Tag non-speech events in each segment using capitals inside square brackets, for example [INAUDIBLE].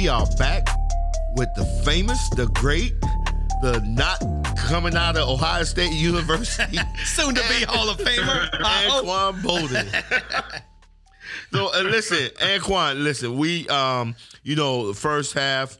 we are back with the famous, the great, the not coming out of Ohio State University, [LAUGHS] soon to be Hall of Famer, Anquan Boldin. [LAUGHS] so uh, listen, Anquan, listen, we um, you know, first half,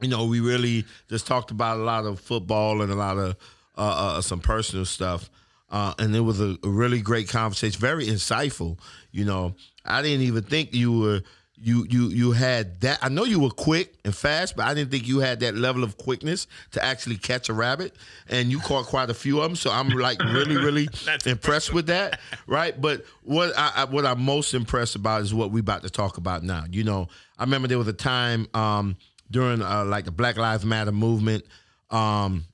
you know, we really just talked about a lot of football and a lot of uh, uh, some personal stuff. Uh, and it was a, a, really great conversation, very insightful. You know, I didn't even think you were you you you had that. I know you were quick and fast, but I didn't think you had that level of quickness to actually catch a rabbit. And you caught quite a few of them, so I'm like really really [LAUGHS] impressed with that, right? But what I, what I'm most impressed about is what we're about to talk about now. You know, I remember there was a time um, during uh, like the Black Lives Matter movement. Um,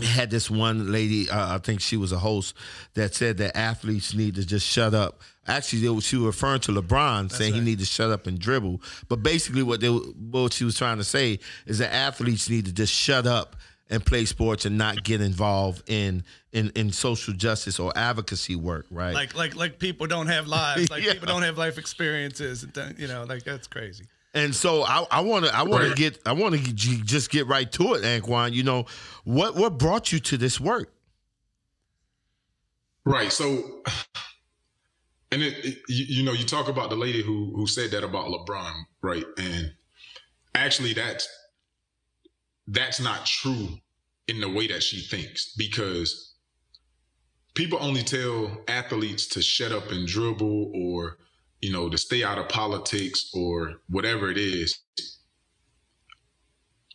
had this one lady, uh, I think she was a host, that said that athletes need to just shut up. Actually, was, she was referring to LeBron, That's saying right. he need to shut up and dribble. But basically, what they what she was trying to say is that athletes need to just shut up and play sports and not get involved in in, in social justice or advocacy work, right? Like like like people don't have lives, like [LAUGHS] yeah. people don't have life experiences, and you know, like that's crazy. And so I want to I want to get I want to just get right to it, Anquan. You know what what brought you to this work? Right. So, and it, it you, you, know you talk about the lady who who said that about LeBron, right? And actually, that's that's not true in the way that she thinks because people only tell athletes to shut up and dribble or you know, to stay out of politics or whatever it is,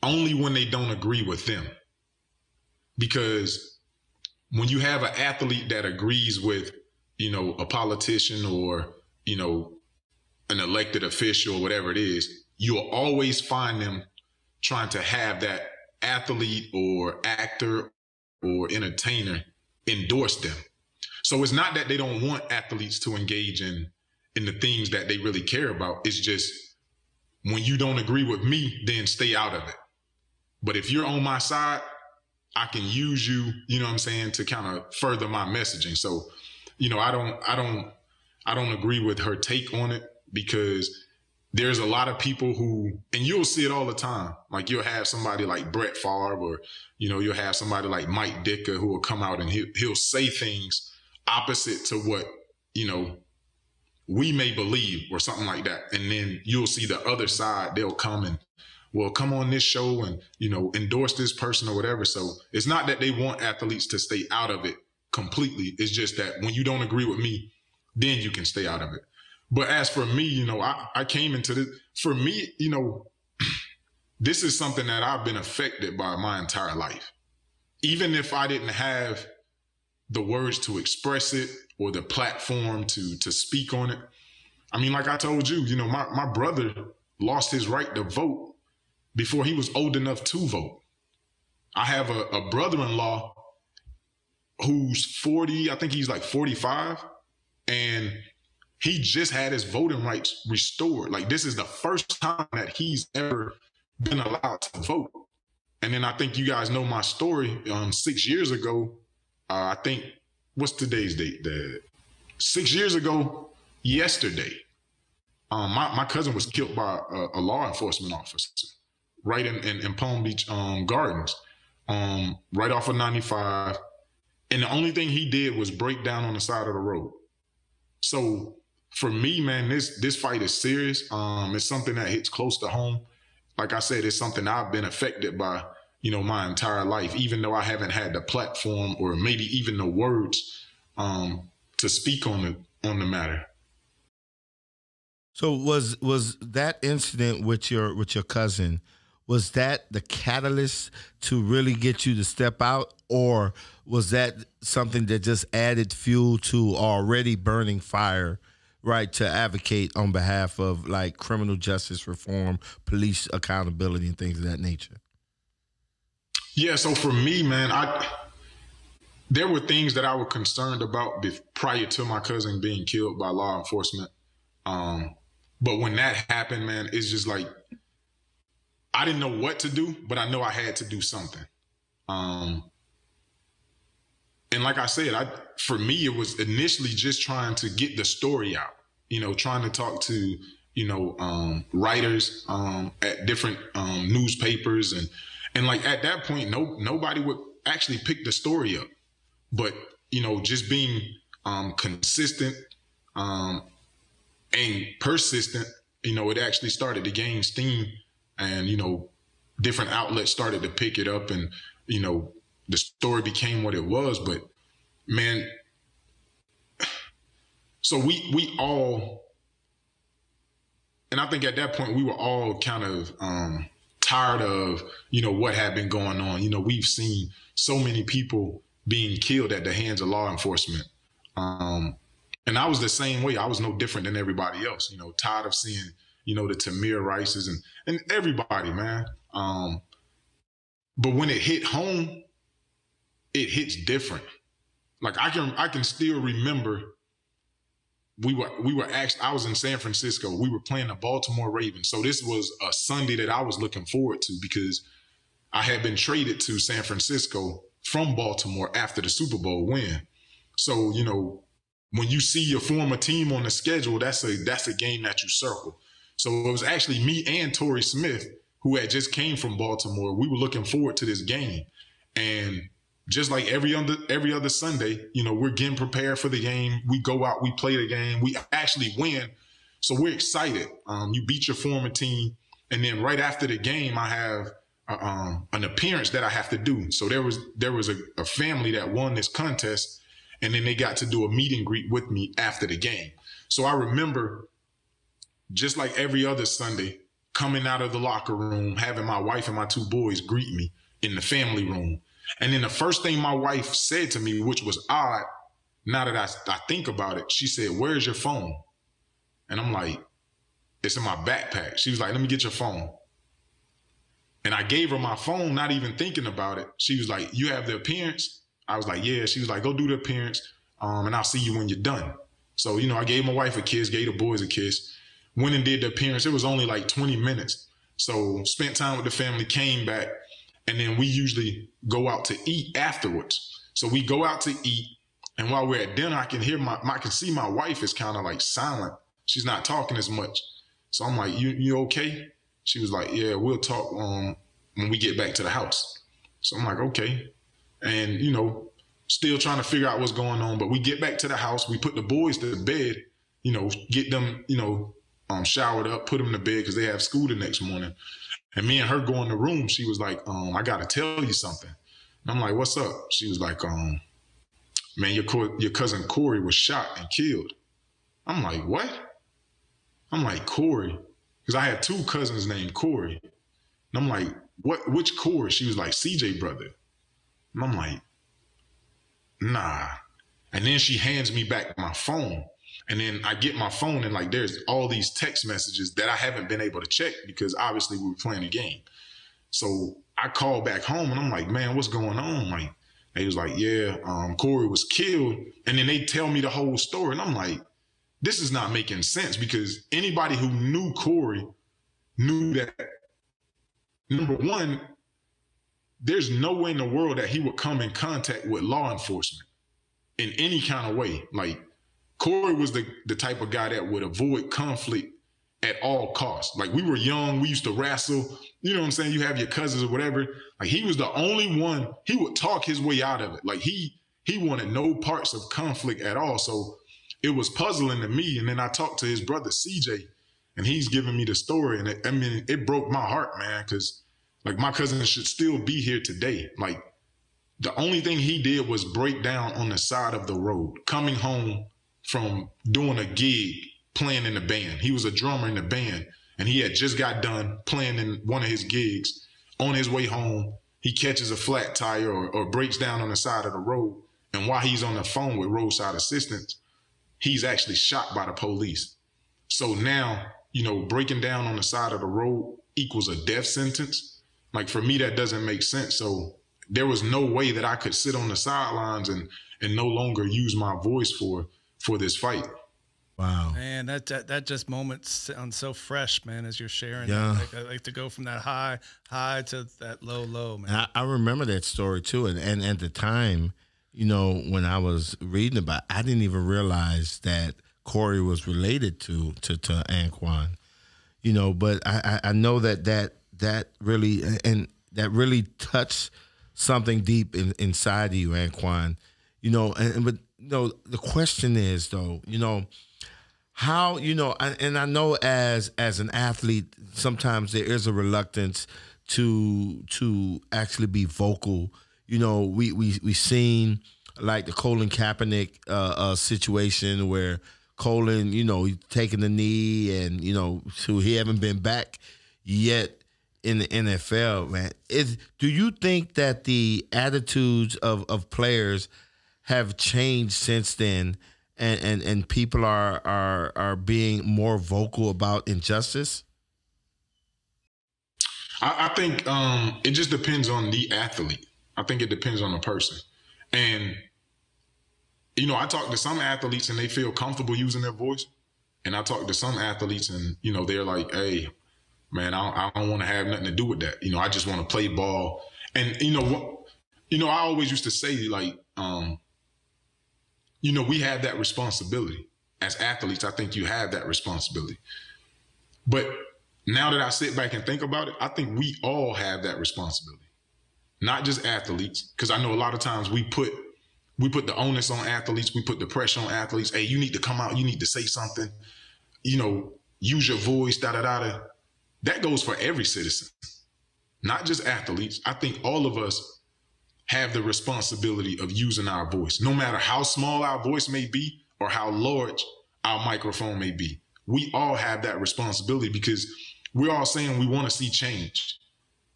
only when they don't agree with them. Because when you have an athlete that agrees with, you know, a politician or, you know, an elected official or whatever it is, you'll always find them trying to have that athlete or actor or entertainer endorse them. So it's not that they don't want athletes to engage in in the things that they really care about. It's just when you don't agree with me, then stay out of it. But if you're on my side, I can use you, you know what I'm saying, to kind of further my messaging. So, you know, I don't I don't I don't agree with her take on it because there's a lot of people who and you'll see it all the time. Like you'll have somebody like Brett Favre or you know, you'll have somebody like Mike Ditka who will come out and he'll, he'll say things opposite to what, you know, we may believe or something like that. And then you'll see the other side, they'll come and, well, come on this show and, you know, endorse this person or whatever. So it's not that they want athletes to stay out of it completely. It's just that when you don't agree with me, then you can stay out of it. But as for me, you know, I, I came into this, for me, you know, [CLEARS THROAT] this is something that I've been affected by my entire life. Even if I didn't have the words to express it or the platform to to speak on it. I mean, like I told you, you know, my, my brother lost his right to vote before he was old enough to vote. I have a, a brother-in-law who's 40, I think he's like 45, and he just had his voting rights restored. Like this is the first time that he's ever been allowed to vote. And then I think you guys know my story. Um, six years ago, uh, I think what's today's date? The six years ago, yesterday, um, my, my cousin was killed by a, a law enforcement officer right in, in, in Palm Beach um, Gardens, um, right off of 95. And the only thing he did was break down on the side of the road. So for me, man, this this fight is serious. Um, it's something that hits close to home. Like I said, it's something I've been affected by you know, my entire life, even though I haven't had the platform or maybe even the words um, to speak on the on the matter. So was was that incident with your with your cousin? Was that the catalyst to really get you to step out, or was that something that just added fuel to already burning fire? right to advocate on behalf of like criminal justice reform police accountability and things of that nature yeah, so for me, man, I there were things that I was concerned about prior to my cousin being killed by law enforcement. Um, but when that happened, man, it's just like I didn't know what to do, but I know I had to do something. Um, and like I said, I for me it was initially just trying to get the story out. You know, trying to talk to you know, um, writers um, at different um, newspapers, and and like at that point, no nobody would actually pick the story up. But you know, just being um, consistent um, and persistent, you know, it actually started to gain steam, and you know, different outlets started to pick it up, and you know, the story became what it was. But man, so we we all and I think at that point we were all kind of um, tired of you know what had been going on. You know, we've seen so many people being killed at the hands of law enforcement, um, and I was the same way. I was no different than everybody else. You know, tired of seeing you know the Tamir Rices and and everybody, man. Um, but when it hit home, it hits different. Like I can I can still remember we were we were actually I was in San Francisco. We were playing the Baltimore Ravens. So this was a Sunday that I was looking forward to because I had been traded to San Francisco from Baltimore after the Super Bowl win. So, you know, when you see your former team on the schedule, that's a that's a game that you circle. So it was actually me and Torrey Smith who had just came from Baltimore. We were looking forward to this game. And just like every other every other Sunday, you know, we're getting prepared for the game. We go out, we play the game, we actually win. So we're excited. Um, you beat your former team, and then right after the game, I have uh, um, an appearance that I have to do. So there was there was a, a family that won this contest, and then they got to do a meet and greet with me after the game. So I remember, just like every other Sunday, coming out of the locker room, having my wife and my two boys greet me in the family room and then the first thing my wife said to me, which was odd, now that I, I think about it, she said, Where's your phone? And I'm like, It's in my backpack. She was like, Let me get your phone. And I gave her my phone, not even thinking about it. She was like, You have the appearance? I was like, Yeah. She was like, Go do the appearance, um, and I'll see you when you're done. So, you know, I gave my wife a kiss, gave the boys a kiss, went and did the appearance. It was only like 20 minutes. So, spent time with the family, came back and then we usually go out to eat afterwards. So we go out to eat, and while we're at dinner, I can hear my, I can see my wife is kind of like silent. She's not talking as much. So I'm like, "You you okay?" She was like, "Yeah, we'll talk um, when we get back to the house." So I'm like, "Okay," and you know, still trying to figure out what's going on. But we get back to the house, we put the boys to bed, you know, get them, you know, um, showered up, put them to bed because they have school the next morning. And me and her go in the room. She was like, um, I got to tell you something. And I'm like, what's up? She was like, um, man, your, co- your cousin Corey was shot and killed. I'm like, what? I'm like, Corey. Because I had two cousins named Corey. And I'm like, what, which Corey? She was like, CJ brother. And I'm like, nah. And then she hands me back my phone. And then I get my phone and like there's all these text messages that I haven't been able to check because obviously we were playing a game. So I call back home and I'm like, man, what's going on? Like, he was like, yeah, um, Corey was killed. And then they tell me the whole story. And I'm like, this is not making sense because anybody who knew Corey knew that number one, there's no way in the world that he would come in contact with law enforcement in any kind of way. Like Corey was the, the type of guy that would avoid conflict at all costs. Like we were young, we used to wrestle. You know what I'm saying? You have your cousins or whatever. Like he was the only one. He would talk his way out of it. Like he he wanted no parts of conflict at all. So it was puzzling to me. And then I talked to his brother CJ, and he's giving me the story. And it, I mean, it broke my heart, man, because like my cousin should still be here today. Like the only thing he did was break down on the side of the road, coming home from doing a gig playing in the band. He was a drummer in the band and he had just got done playing in one of his gigs. On his way home, he catches a flat tire or, or breaks down on the side of the road. And while he's on the phone with roadside assistance, he's actually shot by the police. So now, you know, breaking down on the side of the road equals a death sentence. Like for me, that doesn't make sense. So there was no way that I could sit on the sidelines and and no longer use my voice for for this fight. Wow, man, that, that that just moment sounds so fresh, man. As you're sharing, yeah, like, I like to go from that high high to that low low, man. I, I, remember that story too, and and at the time, you know, when I was reading about, it, I didn't even realize that Corey was related to to to Anquan. you know. But I, I know that that that really and that really touched something deep in, inside of you, Anquan. You know, and, but you know the question is though, you know, how you know, and I know as as an athlete, sometimes there is a reluctance to to actually be vocal. You know, we we we seen like the Colin Kaepernick uh, uh, situation where Colin, you know, taking the knee and you know, so he haven't been back yet in the NFL, man. Is do you think that the attitudes of, of players have changed since then and, and, and people are are are being more vocal about injustice? I, I think um, it just depends on the athlete. I think it depends on the person. And you know, I talk to some athletes and they feel comfortable using their voice. And I talk to some athletes and, you know, they're like, hey, man, I don't, I don't want to have nothing to do with that. You know, I just want to play ball. And, you know, what, you know, I always used to say, like, um, you know, we have that responsibility. As athletes, I think you have that responsibility. But now that I sit back and think about it, I think we all have that responsibility. Not just athletes, because I know a lot of times we put we put the onus on athletes, we put the pressure on athletes. Hey, you need to come out, you need to say something, you know, use your voice, da da da da. That goes for every citizen, not just athletes. I think all of us have the responsibility of using our voice, no matter how small our voice may be or how large our microphone may be. We all have that responsibility because we're all saying we want to see change.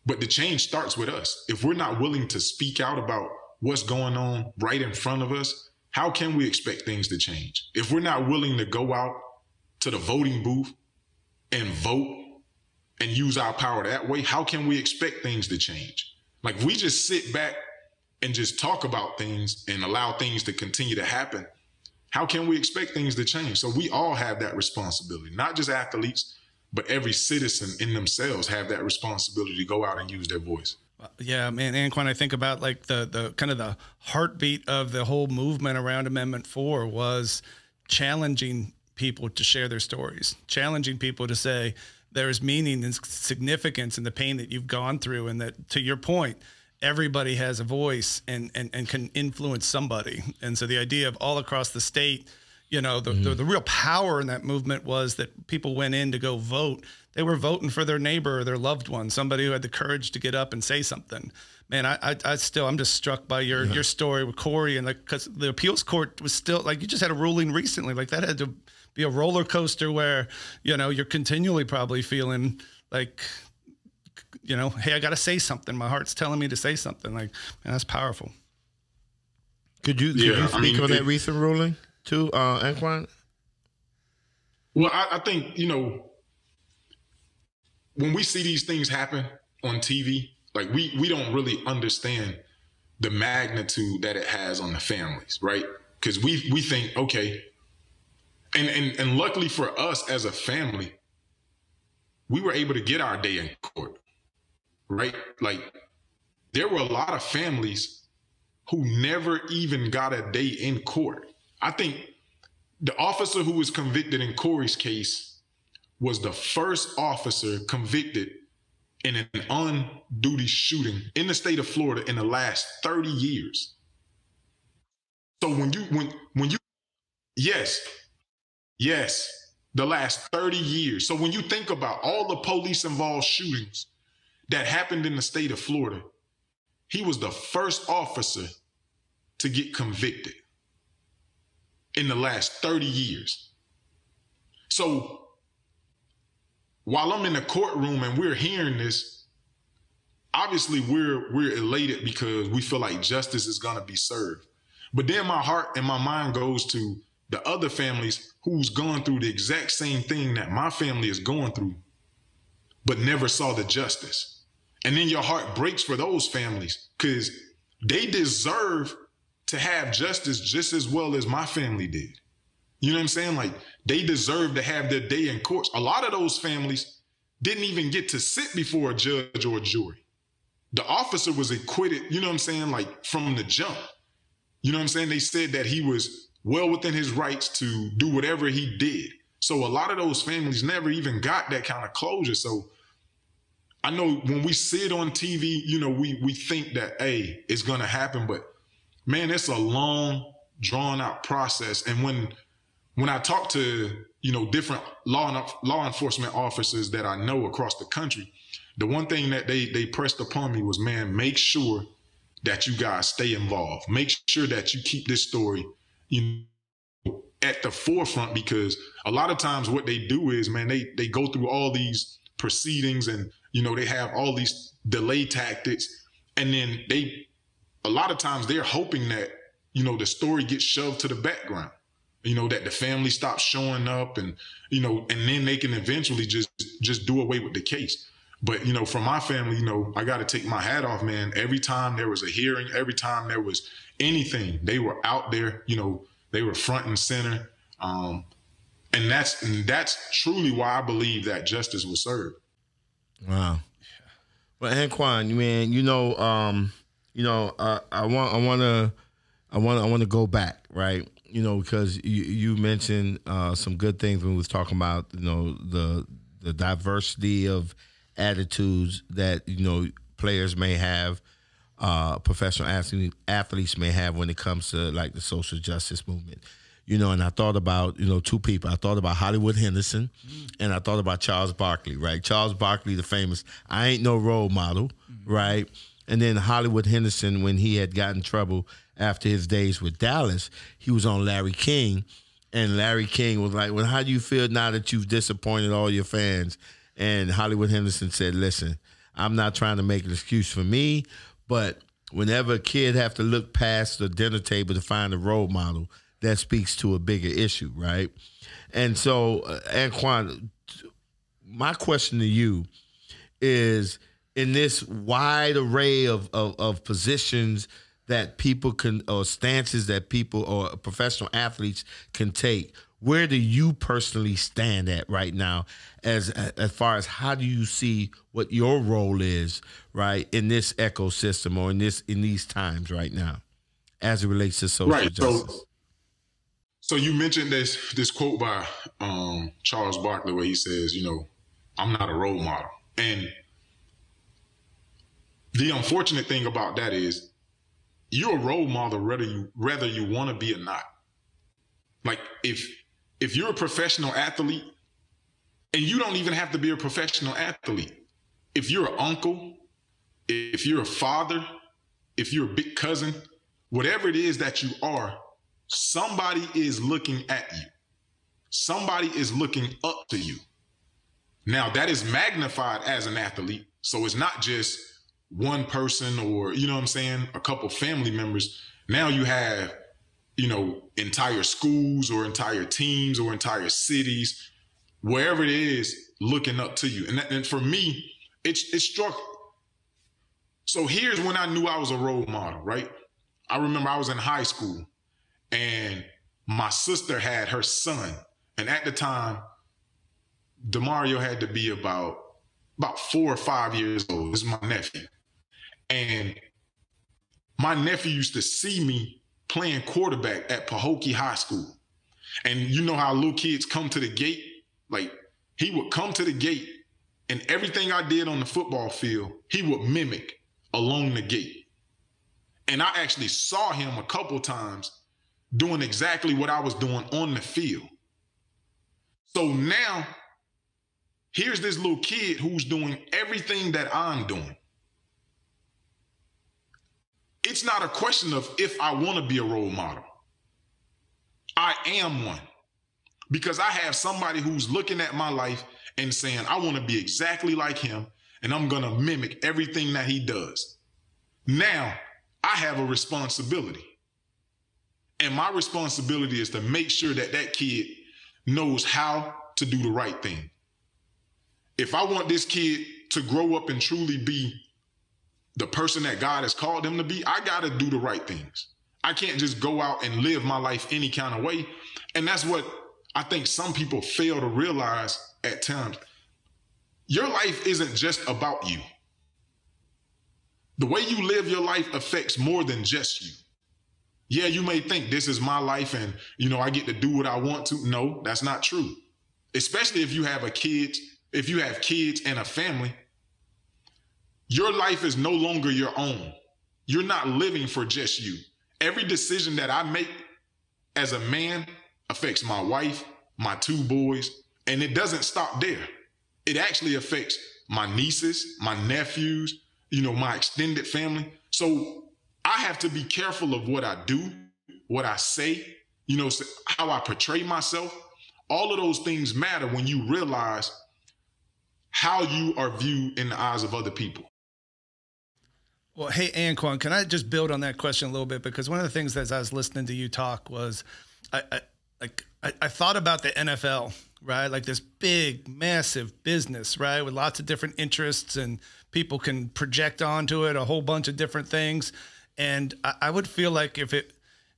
But the change starts with us. If we're not willing to speak out about what's going on right in front of us, how can we expect things to change? If we're not willing to go out to the voting booth and vote and use our power that way, how can we expect things to change? Like we just sit back and just talk about things and allow things to continue to happen. How can we expect things to change? So we all have that responsibility, not just athletes, but every citizen in themselves have that responsibility to go out and use their voice. Uh, yeah, man, Anquan, I think about like the the kind of the heartbeat of the whole movement around Amendment Four was challenging people to share their stories, challenging people to say there's meaning and significance in the pain that you've gone through, and that to your point, everybody has a voice and and, and can influence somebody. And so the idea of all across the state, you know, the, mm-hmm. the, the real power in that movement was that people went in to go vote they were voting for their neighbor or their loved one, somebody who had the courage to get up and say something. Man, I, I, I still, I'm just struck by your yeah. your story with Corey and like because the appeals court was still like you just had a ruling recently, like that had to be a roller coaster where you know you're continually probably feeling like you know, hey, I got to say something. My heart's telling me to say something. Like, man, that's powerful. Could you, could yeah, you speak I mean, on it, that recent ruling too, uh, Anquan? Well, I, I, think you know when we see these things happen on TV, like we we don't really understand the magnitude that it has on the families, right? Because we we think, okay, and and and luckily for us as a family, we were able to get our day in court, right? Like there were a lot of families who never even got a day in court. I think the officer who was convicted in Corey's case was the first officer convicted in an on duty shooting in the state of Florida in the last 30 years. So when you when when you yes, yes, the last 30 years. So when you think about all the police involved shootings that happened in the state of Florida, he was the first officer to get convicted in the last 30 years. So while I'm in the courtroom and we're hearing this, obviously we're we're elated because we feel like justice is gonna be served. But then my heart and my mind goes to the other families who's gone through the exact same thing that my family is going through, but never saw the justice. And then your heart breaks for those families because they deserve to have justice just as well as my family did. You know what I'm saying? Like they deserve to have their day in court. A lot of those families didn't even get to sit before a judge or a jury. The officer was acquitted, you know what I'm saying, like from the jump. You know what I'm saying? They said that he was well within his rights to do whatever he did. So a lot of those families never even got that kind of closure. So I know when we see it on TV, you know, we we think that hey, it's gonna happen, but man, it's a long, drawn out process. And when when I talk to you know different law law enforcement officers that I know across the country, the one thing that they they pressed upon me was, man, make sure that you guys stay involved. Make sure that you keep this story, you know, at the forefront because a lot of times what they do is, man, they they go through all these proceedings and you know they have all these delay tactics and then they a lot of times they're hoping that you know the story gets shoved to the background you know that the family stops showing up and you know and then they can eventually just just do away with the case but you know, for my family, you know, I got to take my hat off, man. Every time there was a hearing, every time there was anything, they were out there. You know, they were front and center. Um, and that's and that's truly why I believe that justice was served. Wow. Well, Anquan, man, you know, um, you know, uh, I want, I want to, I want, I want to go back, right? You know, because you, you mentioned uh, some good things when we was talking about, you know, the the diversity of attitudes that you know players may have, uh, professional athlete, athletes may have when it comes to like the social justice movement. You know, and I thought about you know two people. I thought about Hollywood Henderson, mm. and I thought about Charles Barkley. Right, Charles Barkley, the famous "I ain't no role model," mm-hmm. right? And then Hollywood Henderson, when he had gotten trouble after his days with Dallas, he was on Larry King, and Larry King was like, "Well, how do you feel now that you've disappointed all your fans?" And Hollywood Henderson said, "Listen, I'm not trying to make an excuse for me, but whenever a kid have to look past the dinner table to find a role model, that speaks to a bigger issue, right?" And so, uh, Anquan, my question to you is: in this wide array of, of, of positions that people can or stances that people or professional athletes can take where do you personally stand at right now as as far as how do you see what your role is right in this ecosystem or in this in these times right now as it relates to social right. justice so, so you mentioned this this quote by um, Charles Barkley where he says, you know, I'm not a role model. And the unfortunate thing about that is you're a role model whether you whether you want to be or not. Like if if you're a professional athlete, and you don't even have to be a professional athlete, if you're an uncle, if you're a father, if you're a big cousin, whatever it is that you are, somebody is looking at you. Somebody is looking up to you. Now, that is magnified as an athlete. So it's not just one person or, you know what I'm saying, a couple family members. Now you have you know, entire schools or entire teams or entire cities, wherever it is, looking up to you. And, that, and for me, it, it struck. So here's when I knew I was a role model, right? I remember I was in high school and my sister had her son. And at the time, Demario had to be about about four or five years old. This is my nephew. And my nephew used to see me playing quarterback at Pahokee High School. And you know how little kids come to the gate? Like he would come to the gate and everything I did on the football field, he would mimic along the gate. And I actually saw him a couple times doing exactly what I was doing on the field. So now here's this little kid who's doing everything that I'm doing it's not a question of if I want to be a role model. I am one because I have somebody who's looking at my life and saying, I want to be exactly like him and I'm going to mimic everything that he does. Now I have a responsibility. And my responsibility is to make sure that that kid knows how to do the right thing. If I want this kid to grow up and truly be the person that God has called them to be, I got to do the right things. I can't just go out and live my life any kind of way. And that's what I think some people fail to realize at times. Your life isn't just about you. The way you live your life affects more than just you. Yeah, you may think this is my life and, you know, I get to do what I want to. No, that's not true. especially if you have a kid, if you have kids and a family, your life is no longer your own. You're not living for just you. Every decision that I make as a man affects my wife, my two boys, and it doesn't stop there. It actually affects my nieces, my nephews, you know, my extended family. So I have to be careful of what I do, what I say, you know, how I portray myself. All of those things matter when you realize how you are viewed in the eyes of other people. Well, hey, Anquan, can I just build on that question a little bit? Because one of the things that I was listening to you talk was, I, I like I, I thought about the NFL, right? Like this big, massive business, right, with lots of different interests and people can project onto it a whole bunch of different things. And I, I would feel like if it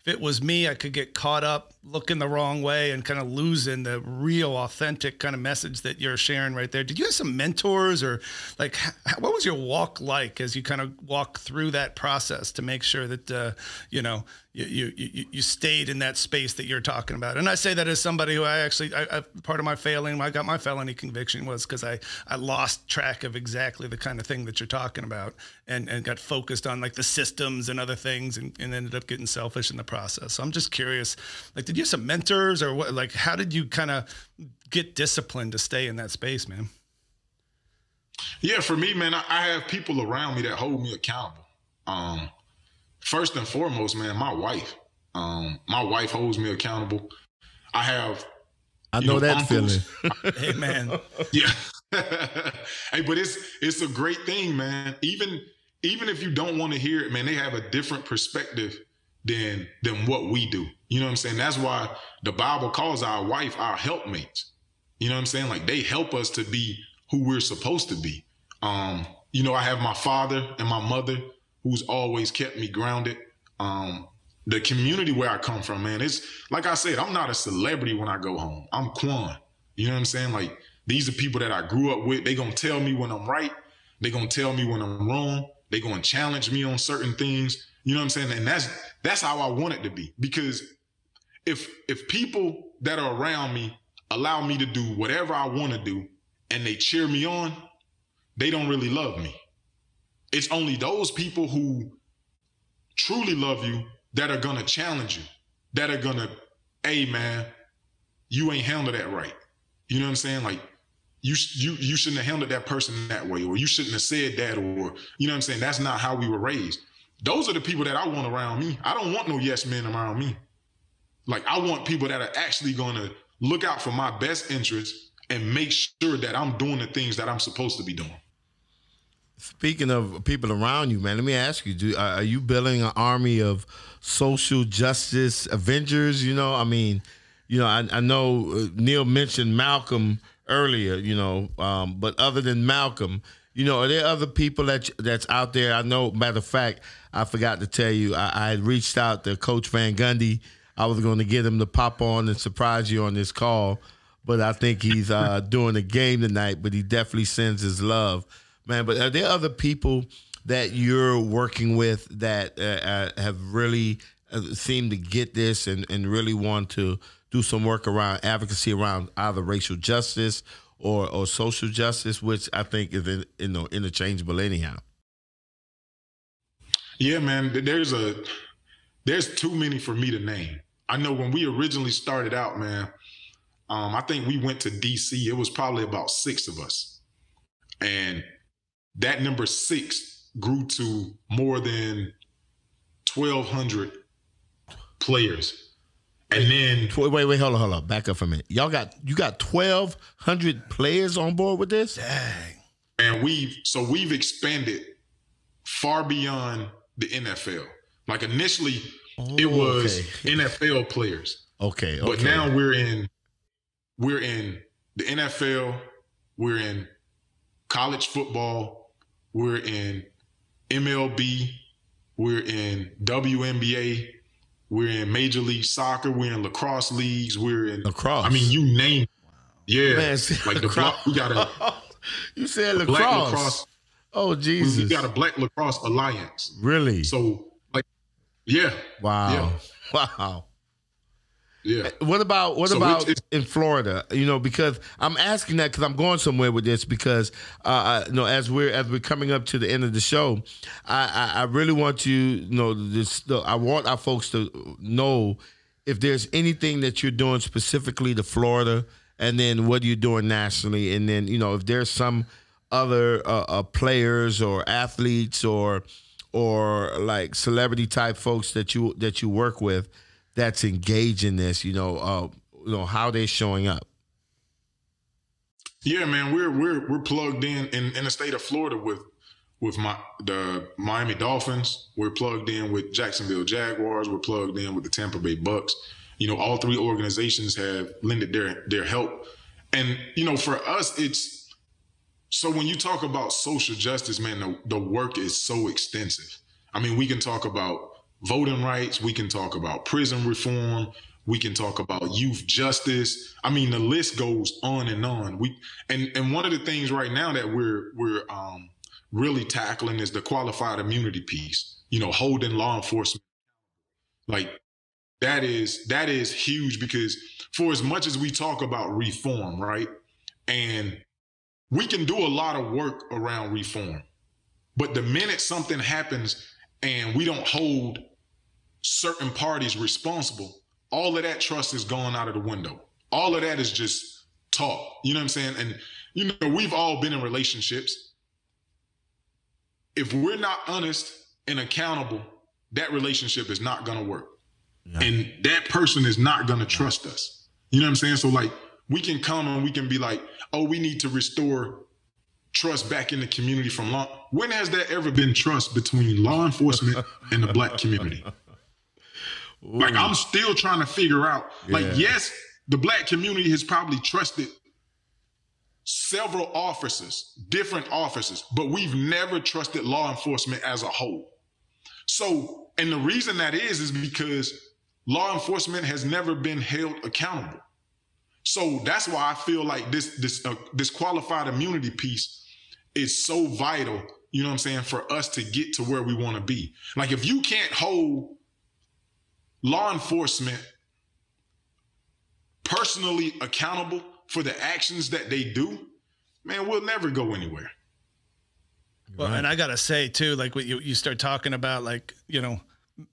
if it was me, I could get caught up looking the wrong way and kind of losing the real, authentic kind of message that you're sharing right there. Did you have some mentors or like what was your walk like as you kind of walk through that process to make sure that uh, you know you, you you stayed in that space that you're talking about. And I say that as somebody who I actually I, I part of my failing, I got my felony conviction was because I I lost track of exactly the kind of thing that you're talking about, and and got focused on like the systems and other things, and, and ended up getting selfish in the process. So I'm just curious, like, did you have some mentors or what? Like, how did you kind of get disciplined to stay in that space, man? Yeah, for me, man, I, I have people around me that hold me accountable. Um, first and foremost, man, my wife. Um, my wife holds me accountable. I have. I know, know that uncles. feeling. [LAUGHS] hey, man. [LAUGHS] Yeah. [LAUGHS] hey, but it's it's a great thing, man. Even even if you don't want to hear it, man, they have a different perspective than than what we do. You know what I'm saying? That's why the Bible calls our wife our helpmates. You know what I'm saying? Like they help us to be who we're supposed to be. Um, you know, I have my father and my mother who's always kept me grounded. Um, the community where I come from, man, it's like I said, I'm not a celebrity when I go home. I'm Quan. You know what I'm saying? Like these are people that I grew up with. They gonna tell me when I'm right. They gonna tell me when I'm wrong. They gonna challenge me on certain things. You know what I'm saying? And that's that's how I want it to be. Because if if people that are around me allow me to do whatever I want to do and they cheer me on, they don't really love me. It's only those people who truly love you that are gonna challenge you, that are gonna, hey man, you ain't handled that right. You know what I'm saying? Like you you you shouldn't have handled that person that way, or you shouldn't have said that, or you know what I'm saying? That's not how we were raised. Those are the people that I want around me. I don't want no yes men around me. Like I want people that are actually gonna look out for my best interest and make sure that I'm doing the things that I'm supposed to be doing. Speaking of people around you, man, let me ask you: do, Are you building an army of social justice Avengers? You know, I mean, you know, I, I know uh, Neil mentioned Malcolm earlier. You know, um, but other than Malcolm, you know, are there other people that that's out there? I know. Matter of fact, I forgot to tell you, I, I reached out to Coach Van Gundy. I was going to get him to pop on and surprise you on this call, but I think he's uh, [LAUGHS] doing a game tonight. But he definitely sends his love man. But are there other people that you're working with that uh, uh, have really uh, seemed to get this and, and really want to do some work around advocacy around either racial justice or, or social justice, which I think is in, you know interchangeable anyhow. Yeah, man. There's a there's too many for me to name. I know when we originally started out, man. Um, I think we went to DC. It was probably about six of us, and that number six grew to more than 1,200 players. And then wait, wait, wait, hold on, hold on, back up for a minute. Y'all got you got twelve hundred players on board with this. Dang. And we've so we've expanded far beyond the NFL. Like initially, oh, it was okay. NFL players. Okay, okay. But now we're in we're in the NFL. We're in college football. We're in MLB. We're in WNBA. We're in Major League Soccer. We're in lacrosse leagues. We're in lacrosse. I mean, you name. it. Yeah, Man, [LAUGHS] like the block. We got a. you said lacrosse. Black lacrosse. Oh Jesus! We got a Black Lacrosse Alliance. Really? So, like, yeah. Wow. Yeah. [LAUGHS] Wow. Yeah. What about what So about it's- in Florida? You know, because I'm asking that because I'm going somewhere with this because uh, I, you know as we're as we're coming up to the end of the show, I I, I really want you you know this I want our folks to know if there's anything that you're doing specifically to Florida, and then what are you're doing nationally, and then you know if there's some other uh, uh, players or athletes or or like celebrity type folks that you that you work with that's engaged in this you know uh you know how they're showing up Yeah, man, we're we're we're plugged in in, in the state of Florida with with my the Miami Dolphins. We're plugged in with Jacksonville Jaguars. We're plugged in with the Tampa Bay Bucks. You know, all three organizations have lended their their help, and you know, for us, it's so when you talk about social justice, man, the, the work is so extensive. I mean, we can talk about voting rights, we can talk about prison reform, we can talk about youth justice. I mean, the list goes on and on. We and and one of the things right now that we're we're um, really tackling is the qualified immunity piece. You know, holding law enforcement like that is that is huge because for as much as we talk about reform, right, and we can do a lot of work around reform, but the minute something happens and we don't hold certain parties responsible, all of that trust is gone out of the window. All of that is just talk. You know what I'm saying? And you know, we've all been in relationships. If we're not honest and accountable, that relationship is not gonna work. And that person is not gonna trust us. You know what I'm saying? So like we can come and we can be like, oh, we need to restore trust back in the community from law. When has there ever been trust between law enforcement and the black community? [LAUGHS] Like I'm still trying to figure out. Like, yes, the black community has probably trusted several officers, different officers, but we've never trusted law enforcement as a whole. So, and the reason that is is because law enforcement has never been held accountable. So that's why I feel like this this uh, this qualified immunity piece is so vital. You know what I'm saying for us to get to where we want to be. Like if you can't hold law enforcement personally accountable for the actions that they do, man, we'll never go anywhere. Well, and I gotta say too, like when you you start talking about like you know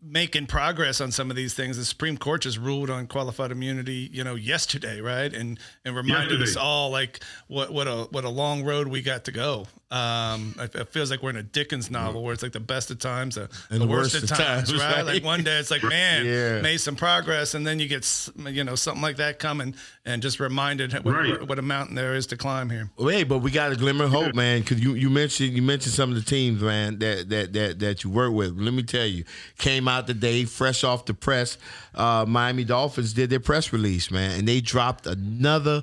making progress on some of these things. The Supreme Court just ruled on qualified immunity, you know, yesterday, right? And and reminded us all like what what a what a long road we got to go. Um, it, it feels like we're in a Dickens novel where it's like the best of times, the, the, worst, of times, right? right? Like one day it's like, man, Yeah. made some progress, and then you get you know something like that coming, and just reminded what, Right. what a mountain there is to climb here. Well, hey, but we got a glimmer of hope, man. Because you, you mentioned you mentioned some of the teams, man, that that that that you work with. Let me tell you, came out today, fresh off the press. Uh, Miami Dolphins did their press release, man, and they dropped another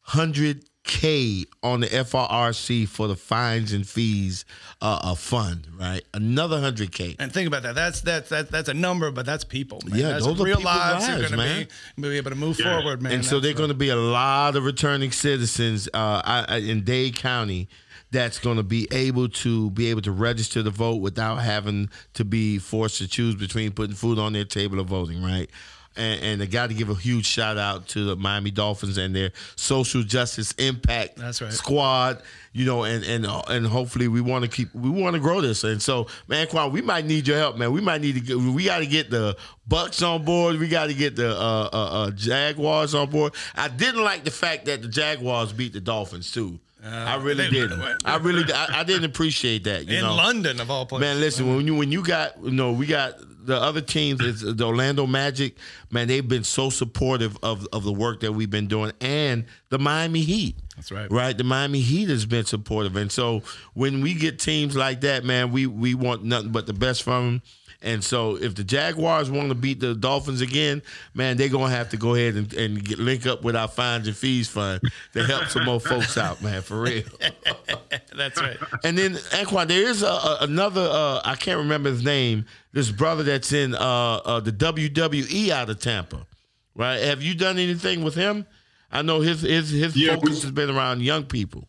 hundred k on the FRRC for the fines and fees uh, fund, right? Another hundred k. And think about that. That's that's that's that's a number, but that's people. Man. Yeah, that's those real people's lives. You're going to man. be, be able to move Yeah. forward, man. and so That's they're going to be a lot of returning citizens uh, I- I- in Dade County that's going to be able to be able to register to vote without having to be forced to choose between putting food on their table or voting, right? And, and I got to give a huge shout out to the Miami Dolphins and their social justice impact right. squad. You know, and and uh, and hopefully we want to keep we want to grow this. And so, man, Quan, we might need your help, man. We might need to get, we got to get the Bucks on board. We got to get the uh, uh, uh, Jaguars on board. I didn't like the fact that the Jaguars beat the Dolphins too. I really they- didn't. I really I, I didn't appreciate that. You in know? London of all places. Man, listen, when you when you got you know we got the other teams, is the Orlando Magic. Man, they've been so supportive of of the work that we've been doing, and the Miami Heat. That's right. Right, the Miami Heat has been supportive, and so when we get teams like that, man, we we want nothing but the best from them. And so, if the Jaguars want to beat the Dolphins again, man, they're gonna have to go ahead and, and get, link up with our fines and fees fund to help some more folks out, man, for real. [LAUGHS] That's right. And then Anquan, there is a, a, another. Uh, I can't remember his name. This brother that's in uh, uh, the WWE out of Tampa, right? Have you done anything with him? I know his his his Yeah, focus has been around young people.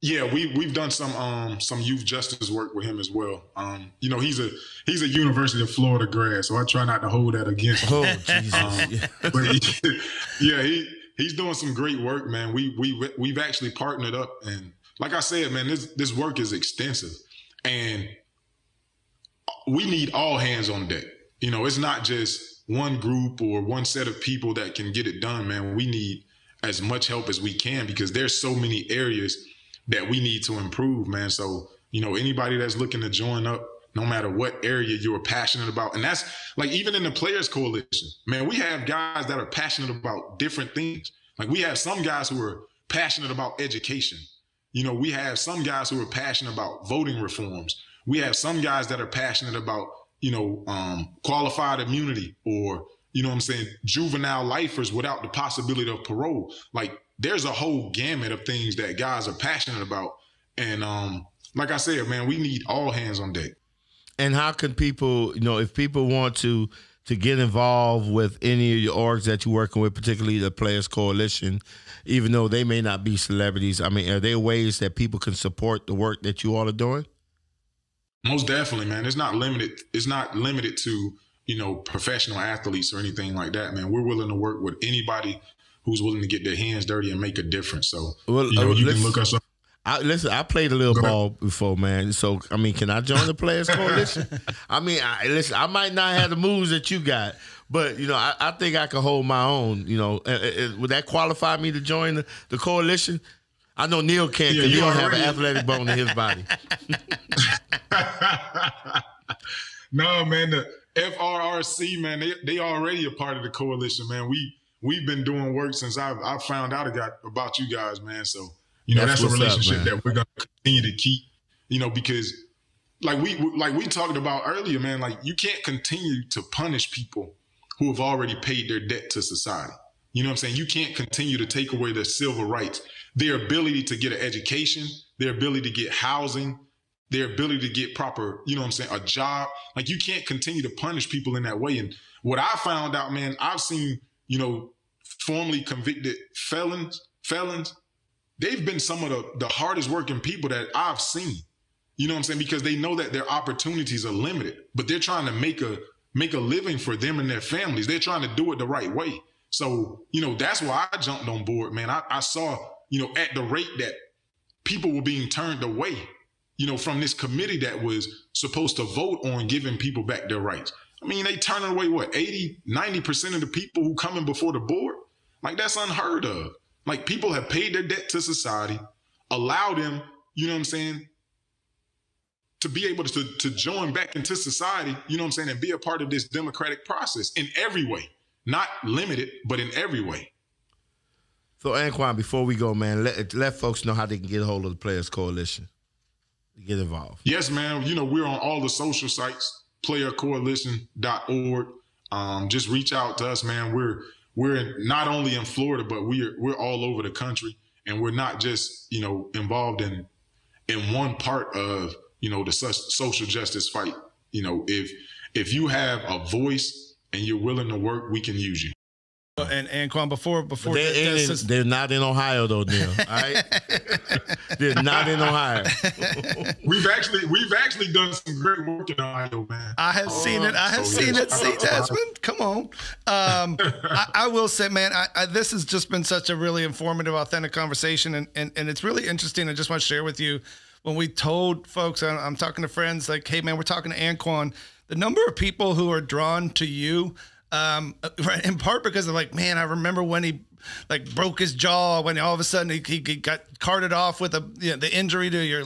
Yeah, we we've done some um some youth justice work with him as well. Um, you know, he's a he's a University of Florida grad, so I try not to hold that against him. Oh, Jesus. Um, [LAUGHS] but he, [LAUGHS] yeah, he he's doing some great work, man. We we we've actually partnered up, and like I said, man, this this work is extensive, and we need all hands on deck. You know, it's not just one group or one set of people that can get it done, man. We need as much help as we can because there's so many areas that we need to improve, man. So, you know, anybody that's looking to join up, no matter what area you're passionate about. And that's like even in the Players Coalition, man, we have guys that are passionate about different things. Like we have some guys who are passionate about education. You know, we have some guys who are passionate about voting reforms. We have some guys that are passionate about, you know, um, qualified immunity or, you know what I'm saying, juvenile lifers without the possibility of parole. Like there's a whole gamut of things that guys are passionate about. And um, like I said, man, we need all hands on deck. And how can people, you know, if people want to to get involved with any of your orgs that you're working with, particularly the Players Coalition, even though they may not be celebrities? I mean, are there ways that people can support the work that you all are doing? Most definitely, man. It's not limited. It's not limited to you know professional athletes or anything like that, man. We're willing to work with anybody who's willing to get their hands dirty and make a difference. So well, you know, uh, you can look us up. I, listen, I played a little Go ball ahead. before, man. So I mean, can I join the Players [LAUGHS] Coalition? I mean, I, listen, I might not have the moves that you got, but you know, I, I think I can hold my own. You know, uh, uh, would that qualify me to join the, the coalition? I know Neil can't because yeah, he don't have an athletic bone in his body. [LAUGHS] no, man, the FRRC, man, they they already a part of the coalition, man. We we've been doing work since I I found out about you guys, man. So you know that's, that's a relationship up, that we're gonna continue to keep. You know because like we like we talked about earlier, man. Like you can't continue to punish people who have already paid their debt to society. You know what I'm saying? You can't continue to take away their civil rights, their ability to get an education, their ability to get housing, their ability to get proper, you know what I'm saying, a job. Like you can't continue to punish people in that way. And what I found out, man, I've seen you know, formerly convicted felons, felons, they've been some of the, the hardest working people that I've seen. You know what I'm saying? Because they know that their opportunities are limited, but they're trying to make a make a living for them and their families. They're trying to do it the right way. So, you know, that's why I jumped on board, man. I, I saw, you know, at the rate that people were being turned away, you know, from this committee that was supposed to vote on giving people back their rights. I mean, they turning away what 80, 90% of the people who coming before the board. Like that's unheard of. Like people have paid their debt to society, allow them, you know what I'm saying, to be able to, to join back into society, you know what I'm saying, and be a part of this democratic process in every way. Not limited, but in every way. So Anquan, before we go, man, let let folks know how they can get a hold of the Players Coalition. Get involved. Yes, man. You know, we're on all the social sites playercoalition.org. Um, just reach out to us, man. We're we're not only in Florida, but we're we're all over the country, and we're not just you know involved in in one part of you know the social justice fight. You know, if if you have a voice and you're willing to work, we can use you. And and Quan, before before they're, in, they're not in Ohio though, Neil. [LAUGHS] All right, they're not in Ohio. [LAUGHS] we've actually we've actually done some great work in Ohio, man. I have uh, seen it. I have so seen it. See, [LAUGHS] Desmond, come on. Um, I, I, will say, man, I, I, this has just been such a really informative, authentic conversation, and and, and it's really interesting. I just want to share with you when we told folks, I'm, I'm talking to friends, like, hey, man, we're talking to Anquan. The number of people who are drawn to you um, [LAUGHS] in part because of like, man, I remember when he like broke his jaw when all of a sudden he, he got carted off with a you know, the injury to your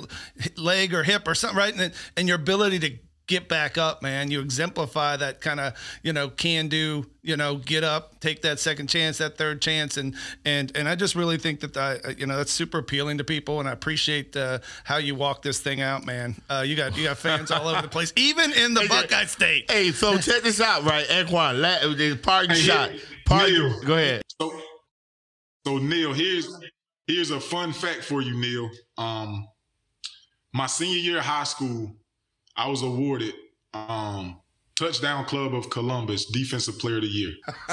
leg or hip or something, right? And and your ability to get back up, man. You exemplify that kind of, you know, can do, you know, get up, take that second chance, that third chance. And, and, and I just really think that, I, you know, that's super appealing to people. And I appreciate uh, how you walk this thing out, man. Uh, you got, you got fans all over the place, [LAUGHS] even in the hey, Buckeye State. Hey, so check this out, right? Anquan, the parting shot. Party, Neil, go ahead. So, so Neil, here's, here's a fun fact for you, Neil. Um, my senior year of high school, I was awarded um, Touchdown Club of Columbus, Defensive Player of the Year. [LAUGHS]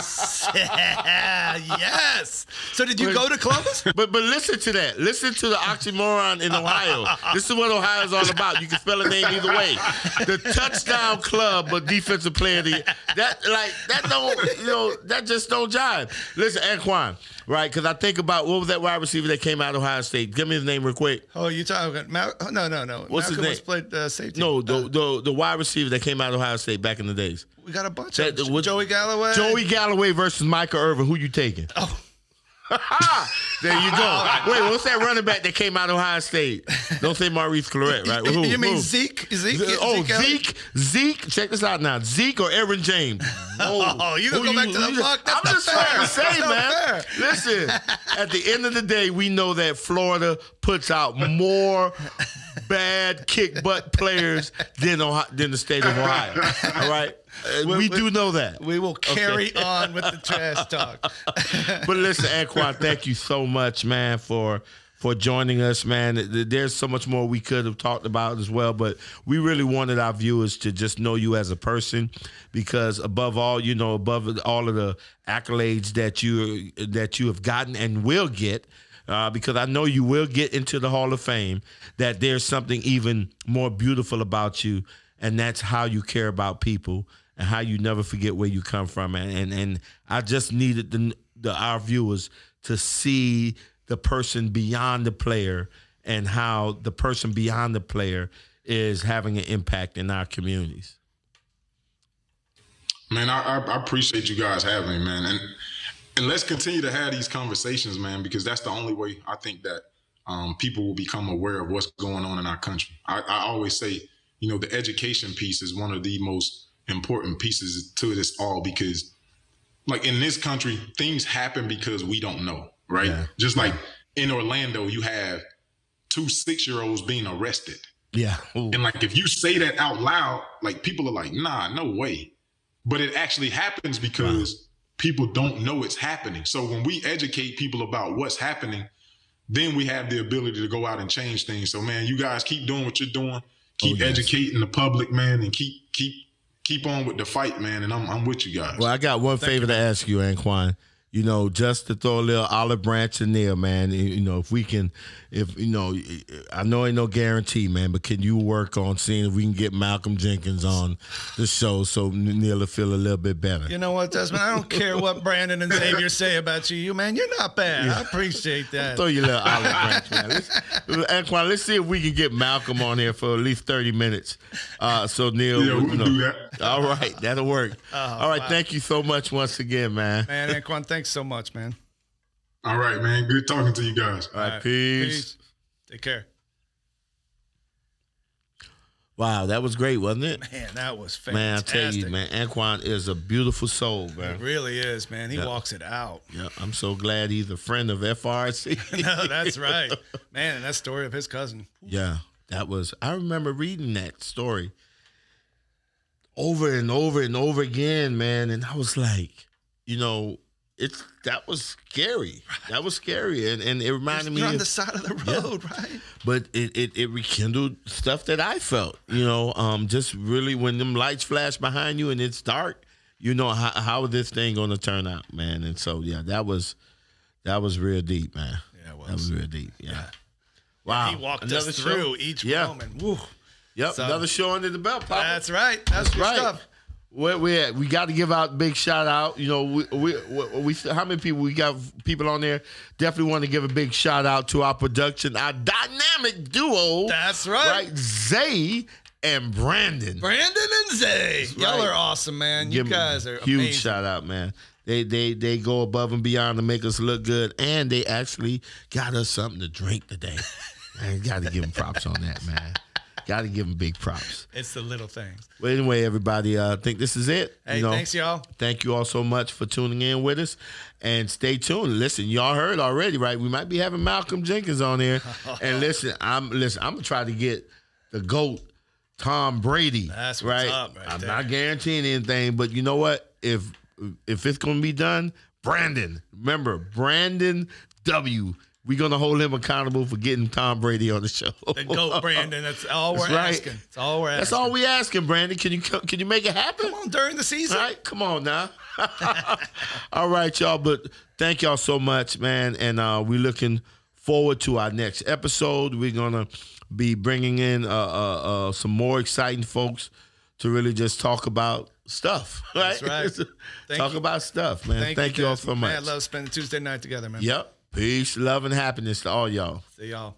yes. So did you go to Columbus? [LAUGHS] But but listen to that. Listen to the oxymoron in Ohio. This is what Ohio's all about. You can spell a name either way. The touchdown club, but defensive player of the year. That like that don't you know that just don't jive. Listen, Anquan, right? Because I think about what was that wide receiver that came out of Ohio State. Give me his name real quick. Oh, you talking about Mal- oh, no, no, no. What's his Malcolm name? was played uh, safety. No, the, Uh, the the wide receiver that came out of Ohio State back in the days. we got a bunch That- of Joey Galloway. Joey Galloway versus Michael Irvin. Who you taking? Oh. [LAUGHS] there you go. [LAUGHS] Wait, what's that running back that came out of Ohio State? Don't say Maurice Clarett, right? Who- [LAUGHS] you mean who? Zeke? Zeke? Oh, Zeke Zeke. Check this out now. Zeke or Edgerrin James. Oh, you gonna go back to the block? That's I'm just trying to fair. say, That's man. Listen, at the end of the day, we know that Florida puts out more bad kick butt players than Ohio, than the state of Ohio. All right, we, we- do know that. We will carry on with the trash talk. [LAUGHS] but listen, Anquan, thank you so much, man, for for joining us, man. There's so much more we could have talked about as well, but we really wanted our viewers to just know you as a person, because above all, you know, above all of the accolades that you that you have gotten and will get. Uh, because I know you will get into the Hall of Fame, that there's something even more beautiful about you, and that's how you care about people and how you never forget where you come from. And and, and I just needed the, the our viewers to see the person beyond the player and how the person beyond the player is having an impact in our communities. Man, I, I, appreciate you guys having me, man, and and let's continue to have these conversations, man, because that's the only way I think that um, people will become aware of what's going on in our country. I, I always say, you know, the education piece is one of the most important pieces to this all because, like in this country, things happen because we don't know, right? Yeah. Just like in Orlando, you have two six year olds being arrested. Yeah. And like if you say that out loud, like people are like, nah, no way. But it actually happens because people don't know it's happening. So when we educate people about what's happening, then we have the ability to go out and change things. So man, you guys keep doing what you're doing. Oh, keep yes. educating the public, man, and keep keep keep on with the fight, man. And I'm I'm with you guys. Well, I got one favor to ask you, Anquan. You know, just to throw a little olive branch in there, man. You you know, if we can, if you know, I know ain't no guarantee, man, but can you work on seeing if we can get Malcolm Jenkins on the show so Neil will feel a little bit better? You know what, Desmond? I don't care what Brandon and Xavier say about you. You man, you're not bad. I appreciate that. Throw your little olive branch, man. Let's, Anquan, let's see if we can get Malcolm on here for at least thirty minutes. Uh, so Neil, Yeah, we you know- do that. All right, that'll work. All right, thank you so much once again, man. Man, Anquan, thanks so much, man. All right, man. Good talking to you guys. All right, peace. Take care. Wow, that was great, wasn't it? Man, that was fantastic. Man, I tell you, man, Anquan is a beautiful soul, man. It really is, man. He Yeah. walks it out. Yeah, I'm so glad he's a friend of FRC. [LAUGHS] no, that's [LAUGHS] right. Man, and that story of his cousin. yeah, that was. I remember reading that story over and over and over again, man, and I was like, you know, it's that was scary. That was scary, and and it reminded me. You're on of- the side of the road, right? but it, it it rekindled stuff that I felt. You know, um, just really when them lights flash behind you and it's dark, you know how how is this thing going to turn out, man? And so yeah, that was that was real deep, man. Yeah, it That was real deep. Yeah. Wow. He walked Another us show. each Yeah. moment. Woo. Yep. So- another show under the belt, Papa. That's right. That's, good right. stuff. Where we at? We got to give out big shout out. You know, we, we we we how many people we got people on there? Definitely want to give a big shout out to our production, our dynamic duo. That's right. right, Zay and Brandon. Brandon and Zay. Y'all are awesome, man. You Give guys are huge amazing. shout out, man. They they they go above and beyond to make us look good, and they actually got us something to drink today. [LAUGHS] man, got to give them props on that, man. Got to give them big props. It's the little things. Well, anyway, everybody, uh, I think this is it. Hey, you know, thanks, y'all. Thank you all so much for tuning in with us. And stay tuned. Listen, y'all heard already, right? We might be having Malcolm Jenkins on here. [LAUGHS] and listen, I'm listen, I'm gonna try to get the GOAT, Tom Brady. That's what's right. up right I'm there. not guaranteeing anything, but you know what? If if it's gonna be done, Brandon. Remember, Brandon W. we're gonna hold him accountable for getting Tom Brady on the show. The goat, Brandon. That's all we're That's right. asking. That's all we're asking. That's all we asking, Brandon. Can you can you make it happen? Come on during the season. All right, come on now. [LAUGHS] [LAUGHS] All right, y'all. But thank y'all so much, man. And uh, we're looking forward to our next episode. We're gonna be bringing in uh, uh, uh, some more exciting folks to really just talk about stuff. Right? That's right. [LAUGHS] Thank talk you. about stuff, man. Thank, you all so much. Man, I love spending Tuesday night together, man. Yep. Peace, love, and happiness to all y'all. See y'all.